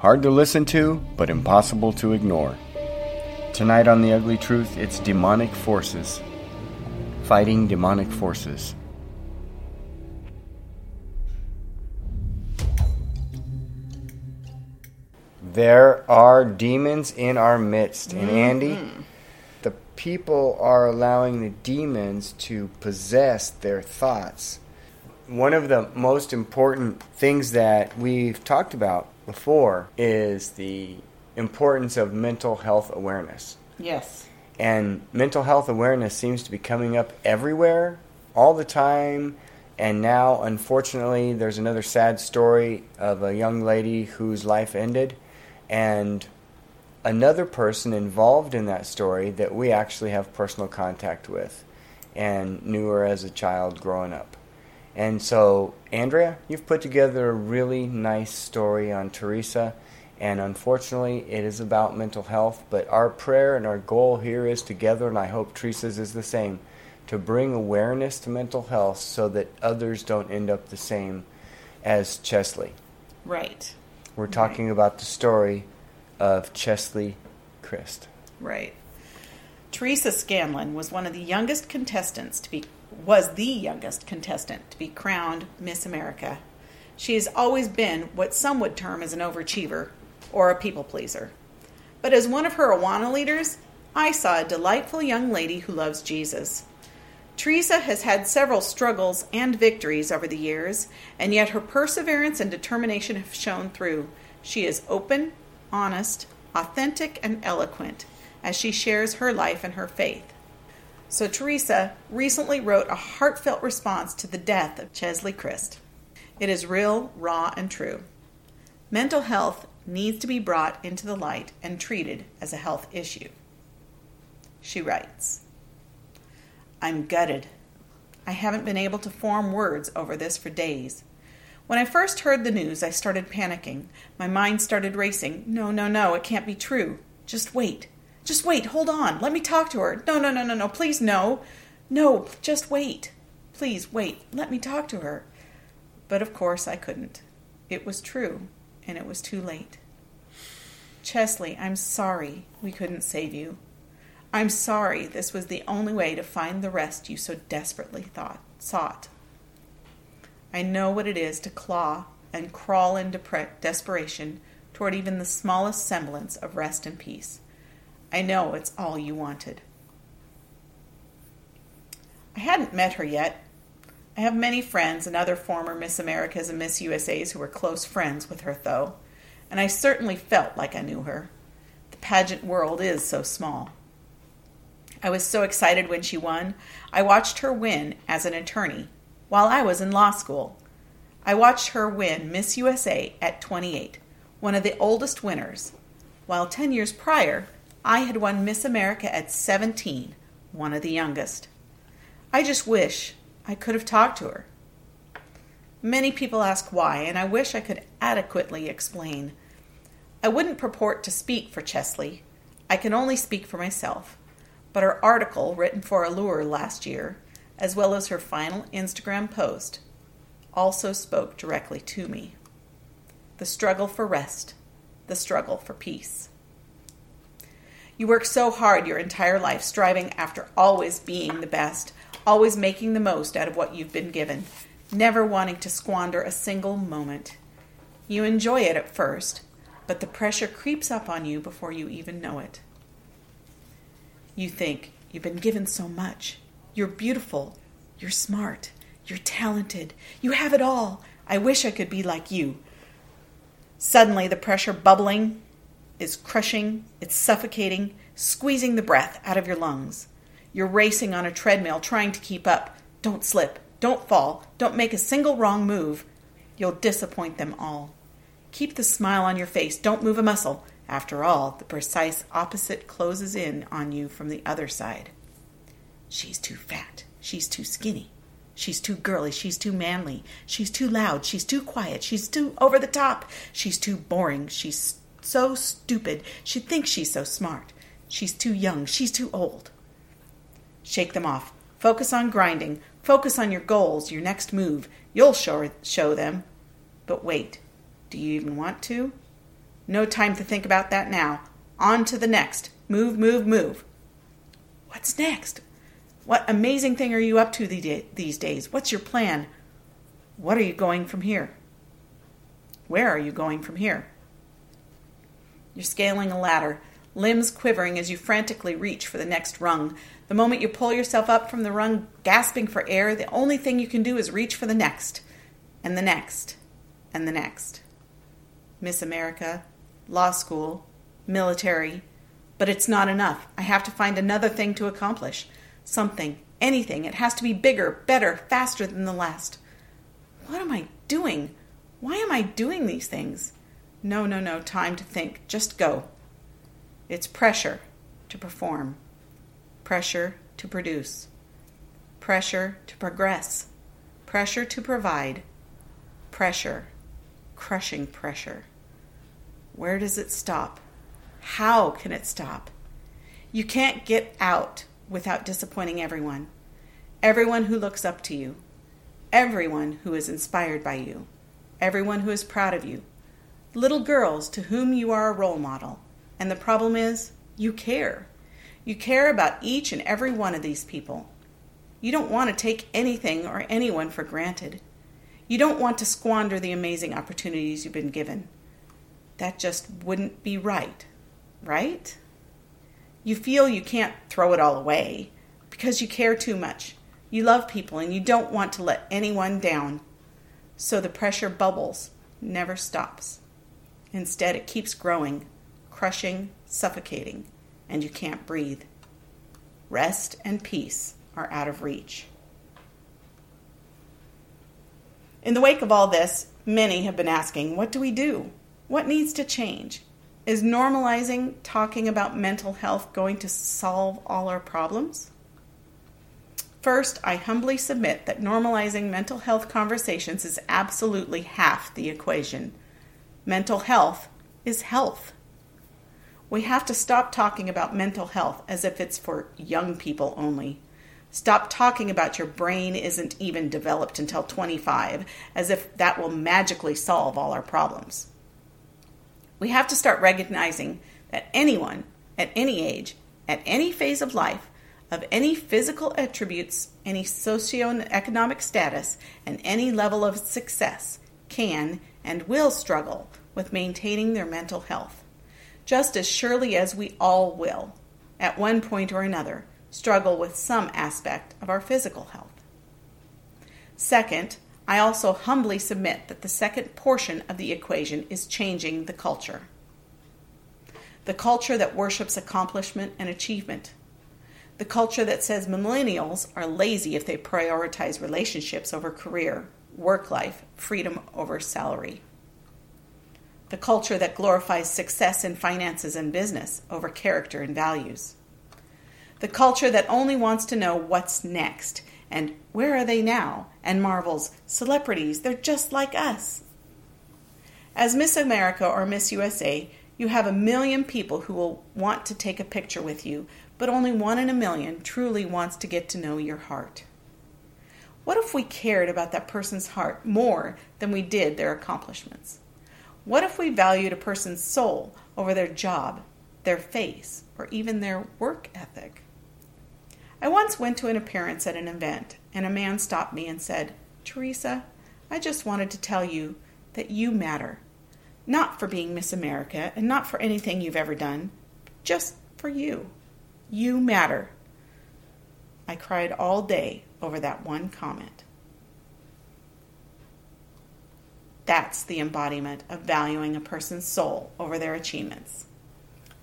Hard to listen to, but impossible to ignore. Tonight on The Ugly Truth, it's demonic forces. Fighting demonic forces. There are demons in our midst. And mm-hmm. Andy, the people are allowing the demons to possess their thoughts. One of the most important things that we've talked about before is the importance of mental health awareness. Yes. And mental health awareness seems to be coming up everywhere, all the time. And now, unfortunately, there's another sad story of a young lady whose life ended. And another person involved in that story that we actually have personal contact with and knew her as a child growing up. And so, Andrea, you've put together a really nice story on Teresa, and unfortunately, it is about mental health. But our prayer and our goal here is together, and I hope Teresa's is the same, to bring awareness to mental health so that others don't end up the same as Cheslie. Right. We're talking about the story of Cheslie Kryst. Right. Teresa Scanlan was one of the youngest contestants to be was the youngest contestant to be crowned Miss America. She has always been what some would term as an overachiever or a people pleaser. But as one of her Awana leaders, I saw a delightful young lady who loves Jesus. Teresa has had several struggles and victories over the years, and yet her perseverance and determination have shown through. She is open, honest, authentic, and eloquent as she shares her life and her faith. So, Teresa recently wrote a heartfelt response to the death of Cheslie Kryst. It is real, raw, and true. Mental health needs to be brought into the light and treated as a health issue. She writes I'm gutted. I haven't been able to form words over this for days. When I first heard the news, I started panicking. My mind started racing. No, no, no, it can't be true. Just wait. Just wait. Hold on. Let me talk to her. No, no, no, no, no. Please, no. No, just wait. Please, wait. Let me talk to her. But of course, I couldn't. It was true, and it was too late. Cheslie, I'm sorry we couldn't save you. I'm sorry this was the only way to find the rest you so desperately thought, sought. I know what it is to claw and crawl in depre- desperation toward even the smallest semblance of rest and peace. I know it's all you wanted. I hadn't met her yet. I have many friends and other former Miss Americas and Miss USAs who were close friends with her, though, and I certainly felt like I knew her. The pageant world is so small. I was so excited when she won. I watched her win as an attorney while I was in law school. I watched her win Miss USA at 28, one of the oldest winners, while 10 years prior, I had won Miss America at 17, one of the youngest. I just wish I could have talked to her. Many people ask why, and I wish I could adequately explain. I wouldn't purport to speak for Cheslie. I can only speak for myself. But her article, written for Allure last year, as well as her final Instagram post, also spoke directly to me. The struggle for rest, the struggle for peace. You work so hard your entire life, striving after always being the best, always making the most out of what you've been given, never wanting to squander a single moment. You enjoy it at first, but the pressure creeps up on you before you even know it. You think, you've been given so much. You're beautiful. You're smart. You're talented. You have it all. I wish I could be like you. Suddenly, the pressure bubbling is crushing, it's suffocating, squeezing the breath out of your lungs. You're racing on a treadmill trying to keep up. Don't slip. Don't fall. Don't make a single wrong move. You'll disappoint them all. Keep the smile on your face. Don't move a muscle. After all, the precise opposite closes in on you from the other side. She's too fat. She's too skinny. She's too girly. She's too manly. She's too loud. She's too quiet. She's too over the top. She's too boring. She's so stupid. She thinks she's so smart. She's too young. She's too old. Shake them off. Focus on grinding. Focus on your goals, your next move. You'll show, show them. But wait, do you even want to? No time to think about that now. On to the next. Move, move, move. What's next? What amazing thing are you up to these days? What's your plan? What are you going from here? Where are you going from here? You're scaling a ladder, limbs quivering as you frantically reach for the next rung. The moment you pull yourself up from the rung, gasping for air, the only thing you can do is reach for the next, and the next, and the next. Miss America, law school, military, but it's not enough. I have to find another thing to accomplish. Something, anything. It has to be bigger, better, faster than the last. What am I doing? Why am I doing these things? No, no, no, time to think. Just go. It's pressure to perform, pressure to produce, pressure to progress, pressure to provide, pressure, crushing pressure. Where does it stop? How can it stop? You can't get out without disappointing everyone. Everyone who looks up to you. Everyone who is inspired by you. Everyone who is proud of you little girls to whom you are a role model. And the problem is, you care. You care about each and every one of these people. You don't want to take anything or anyone for granted. You don't want to squander the amazing opportunities you've been given. That just wouldn't be right, right? You feel you can't throw it all away because you care too much. You love people and you don't want to let anyone down. So the pressure bubbles, never stops. Instead, it keeps growing, crushing, suffocating, and you can't breathe. Rest and peace are out of reach. In the wake of all this, many have been asking, what do we do? What needs to change? Is normalizing talking about mental health going to solve all our problems? First, I humbly submit that normalizing mental health conversations is absolutely half the equation. Mental health is health. We have to stop talking about mental health as if it's for young people only. Stop talking about your brain isn't even developed until 25 as if that will magically solve all our problems. We have to start recognizing that anyone at any age, at any phase of life, of any physical attributes, any socioeconomic status, and any level of success can and will struggle with maintaining their mental health, just as surely as we all will, at one point or another, struggle with some aspect of our physical health. Second, I also humbly submit that the second portion of the equation is changing the culture. The culture that worships accomplishment and achievement. The culture that says millennials are lazy if they prioritize relationships over career work life, freedom over salary. The culture that glorifies success in finances and business over character and values. The culture that only wants to know what's next and where are they now and marvels, celebrities, they're just like us. As Miss America or Miss USA, you have a million people who will want to take a picture with you, but only one in a million truly wants to get to know your heart. What if we cared about that person's heart more than we did their accomplishments? What if we valued a person's soul over their job, their face, or even their work ethic? I once went to an appearance at an event, and a man stopped me and said, Teresa, I just wanted to tell you that you matter. Not for being Miss America and not for anything you've ever done, just for you. You matter. I cried all day over that one comment. That's the embodiment of valuing a person's soul over their achievements.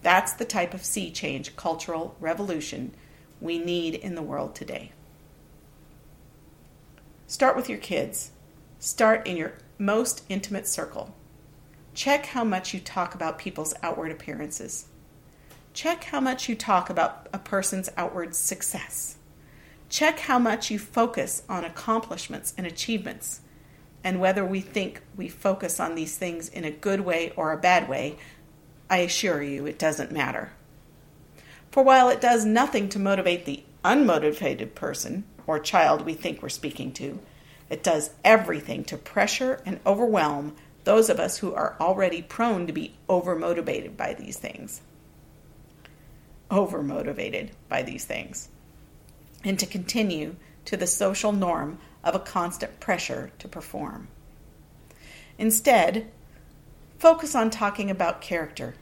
That's the type of sea change, cultural revolution we need in the world today. Start with your kids. Start in your most intimate circle. Check how much you talk about people's outward appearances. Check how much you talk about a person's outward success. Check how much you focus on accomplishments and achievements. And whether we think we focus on these things in a good way or a bad way, I assure you it doesn't matter. For while it does nothing to motivate the unmotivated person or child we think we're speaking to, it does everything to pressure and overwhelm those of us who are already prone to be overmotivated by these things. Overmotivated by these things. And to continue to the social norm of a constant pressure to perform. Instead, focus on talking about character.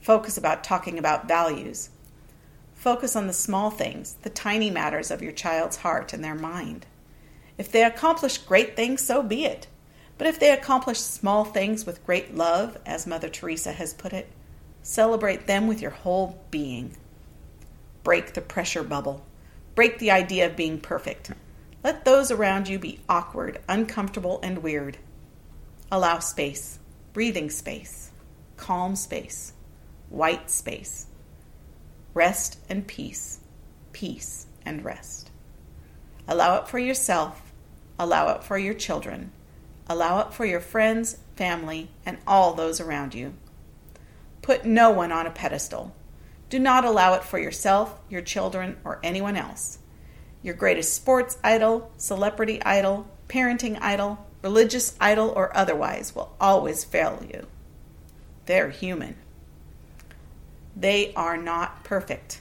Focus about talking about values. Focus on the small things, the tiny matters of your child's heart and their mind. If they accomplish great things, so be it. But if they accomplish small things with great love, as Mother Teresa has put it, celebrate them with your whole being. Break the pressure bubble. Break the idea of being perfect. Let those around you be awkward, uncomfortable, and weird. Allow space, breathing space, calm space, white space, rest and peace, peace and rest. Allow it for yourself, allow it for your children, Allow it for your friends, family, and all those around you. Put no one on a pedestal. Do not allow it for yourself, your children, or anyone else. Your greatest sports idol, celebrity idol, parenting idol, religious idol, or otherwise will always fail you. They're human. They are not perfect.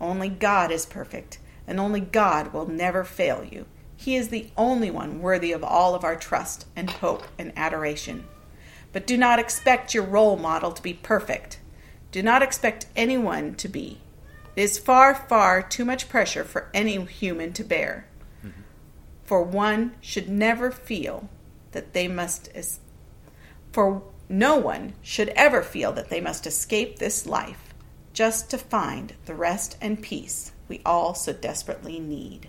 Only God is perfect, and only God will never fail you. He is the only one worthy of all of our trust and hope and adoration. But do not expect your role model to be perfect. Do not expect anyone to be. It is far, far too much pressure for any human to bear. Mm-hmm. For one should never feel that they must, es- for no one should ever feel that they must escape this life just to find the rest and peace we all so desperately need.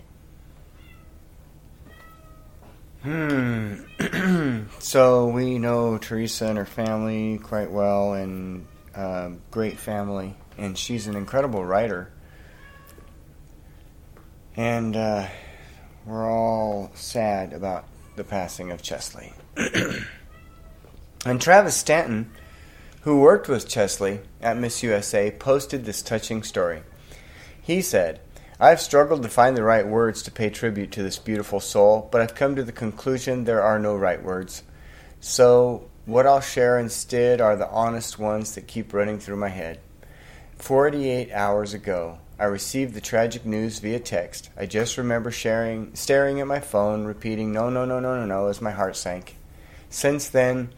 Hmm. so we know Teresa and her family quite well, and uh, great family, and she's an incredible writer. And uh, we're all sad about the passing of Cheslie. and Travis Stanton, who worked with Cheslie at Miss USA, posted this touching story. He said, I've struggled to find the right words to pay tribute to this beautiful soul, but I've come to the conclusion there are no right words. So, what I'll share instead are the honest ones that keep running through my head. 48 hours ago, I received the tragic news via text. I just remember sharing, staring at my phone, repeating, no, no, no, no, no, no, as my heart sank. Since then,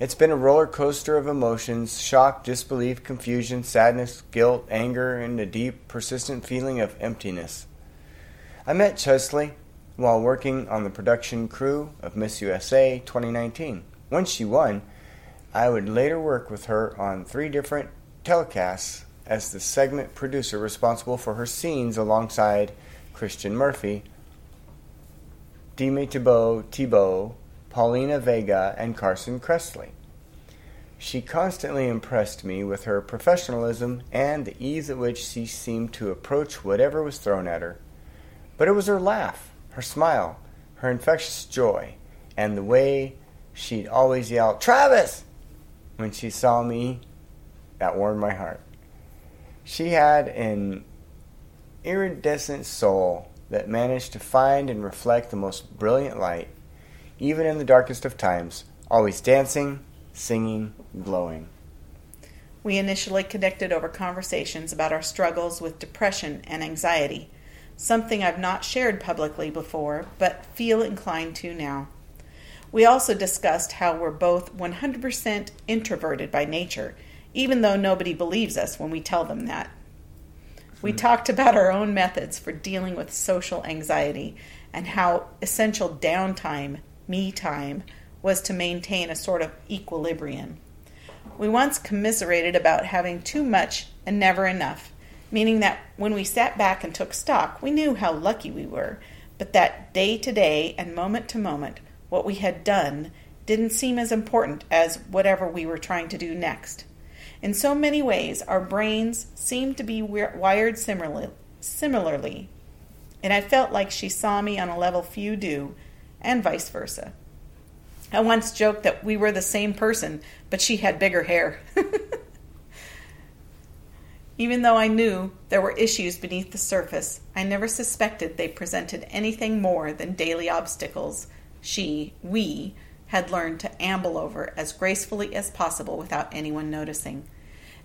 it's been a roller coaster of emotions shock, disbelief, confusion, sadness, guilt, anger, and a deep, persistent feeling of emptiness. I met Cheslie while working on the production crew of Miss USA 2019. Once she won, I would later work with her on three different telecasts as the segment producer responsible for her scenes alongside Christian Murphy, Dime Tebow, Tebow, Paulina Vega, and Carson Kressley. She constantly impressed me with her professionalism and the ease at which she seemed to approach whatever was thrown at her. But it was her laugh, her smile, her infectious joy, and the way she'd always yell, Travis! when she saw me that warmed my heart. She had an iridescent soul that managed to find and reflect the most brilliant light even in the darkest of times, always dancing, singing, glowing. We initially connected over conversations about our struggles with depression and anxiety, something I've not shared publicly before, but feel inclined to now. We also discussed how we're both 100% introverted by nature, even though nobody believes us when we tell them that. We talked about our own methods for dealing with social anxiety and how essential downtime me time was to maintain a sort of equilibrium. We once commiserated about having too much and never enough, meaning that when we sat back and took stock, we knew how lucky we were, but that day to day and moment to moment, what we had done didn't seem as important as whatever we were trying to do next. In so many ways, our brains seemed to be wired similarly, similarly, and I felt like she saw me on a level few do, and vice versa. I once joked that we were the same person, but she had bigger hair. Even though I knew there were issues beneath the surface, I never suspected they presented anything more than daily obstacles she, we, had learned to amble over as gracefully as possible without anyone noticing.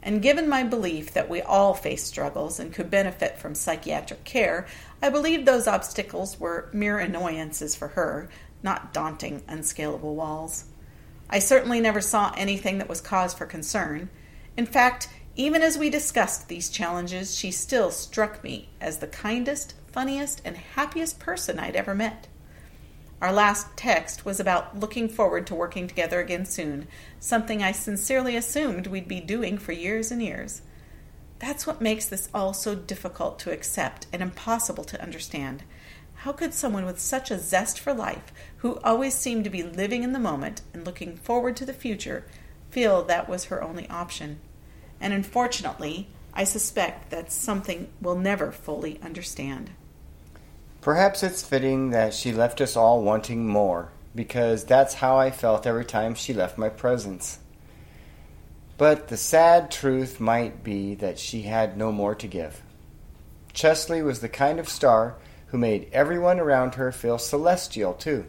And given my belief that we all face struggles and could benefit from psychiatric care, I believed those obstacles were mere annoyances for her, not daunting, unscalable walls. I certainly never saw anything that was cause for concern. In fact, even as we discussed these challenges, she still struck me as the kindest, funniest, and happiest person I'd ever met. Our last text was about looking forward to working together again soon, something I sincerely assumed we'd be doing for years and years. That's what makes this all so difficult to accept and impossible to understand. How could someone with such a zest for life, who always seemed to be living in the moment and looking forward to the future, feel that was her only option? And unfortunately, I suspect that's something we'll never fully understand. Perhaps it's fitting that she left us all wanting more, because that's how I felt every time she left my presence. But the sad truth might be that she had no more to give. Cheslie was the kind of star who made everyone around her feel celestial, too.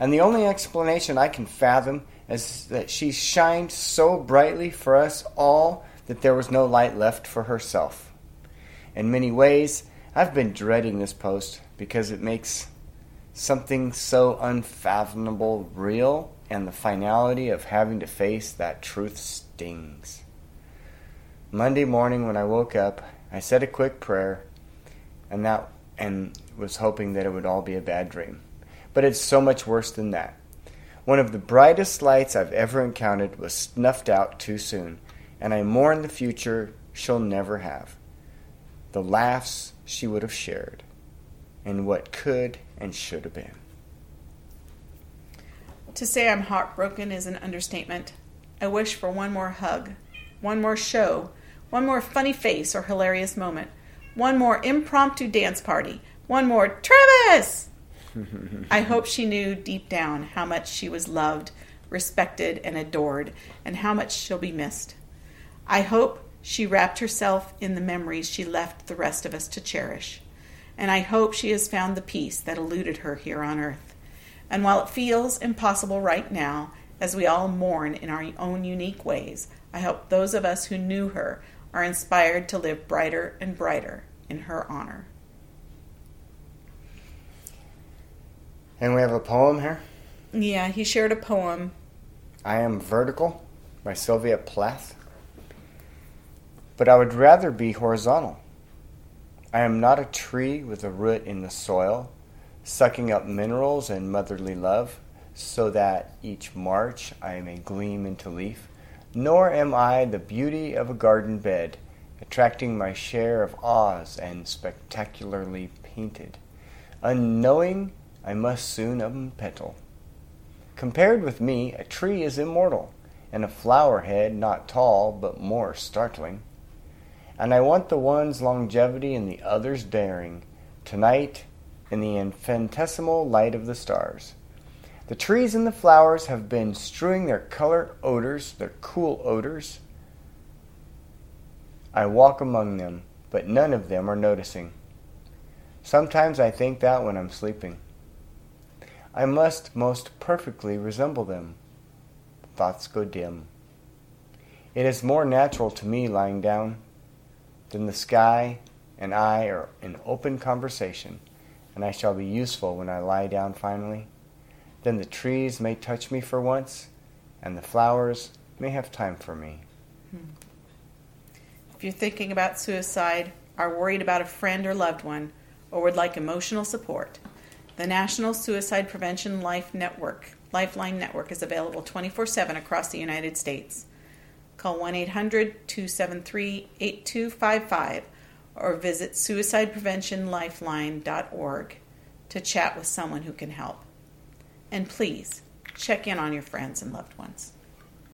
And the only explanation I can fathom is that she shined so brightly for us all that there was no light left for herself. In many ways, I've been dreading this post because it makes something so unfathomable real, and the finality of having to face that truth stings. Monday morning when I woke up, I said a quick prayer and that and was hoping that it would all be a bad dream. But it's so much worse than that. One of the brightest lights I've ever encountered was snuffed out too soon, and I mourn the future she'll never have. The laughs she would have shared and what could and should have been. To say I'm heartbroken is an understatement. I wish for one more hug, one more show, one more funny face or hilarious moment, one more impromptu dance party, one more Travis! I hope she knew deep down how much she was loved, respected, and adored, and how much she'll be missed. I hope she wrapped herself in the memories she left the rest of us to cherish and I hope she has found the peace that eluded her here on earth. And while it feels impossible right now, as we all mourn in our own unique ways, I hope those of us who knew her are inspired to live brighter and brighter in her honor. And we have a poem here? Yeah, he shared a poem. I Am Vertical by Sylvia Plath. But I would rather be horizontal. I am not a tree with a root in the soil, sucking up minerals and motherly love, so that each March I may gleam into leaf. Nor am I the beauty of a garden bed, attracting my share of awe and spectacularly painted. Unknowing, I must soon unpetal. Compared with me, a tree is immortal, and a flower head not tall but more startling and I want the one's longevity and the other's daring, tonight in the infinitesimal light of the stars. The trees and the flowers have been strewing their color odors, their cool odors. I walk among them, but none of them are noticing. Sometimes I think that when I'm sleeping. I must most perfectly resemble them. Thoughts go dim. It is more natural to me lying down then the sky and I are in open conversation, and I shall be useful when I lie down finally. Then the trees may touch me for once, and the flowers may have time for me. Hmm. If you're thinking about suicide, are worried about a friend or loved one, or would like emotional support, the National Suicide Prevention Life Network, Lifeline Network, is available 24 7 across the United States. Call 1 800 273 8255 or visit suicidepreventionlifeline.org to chat with someone who can help. And please check in on your friends and loved ones.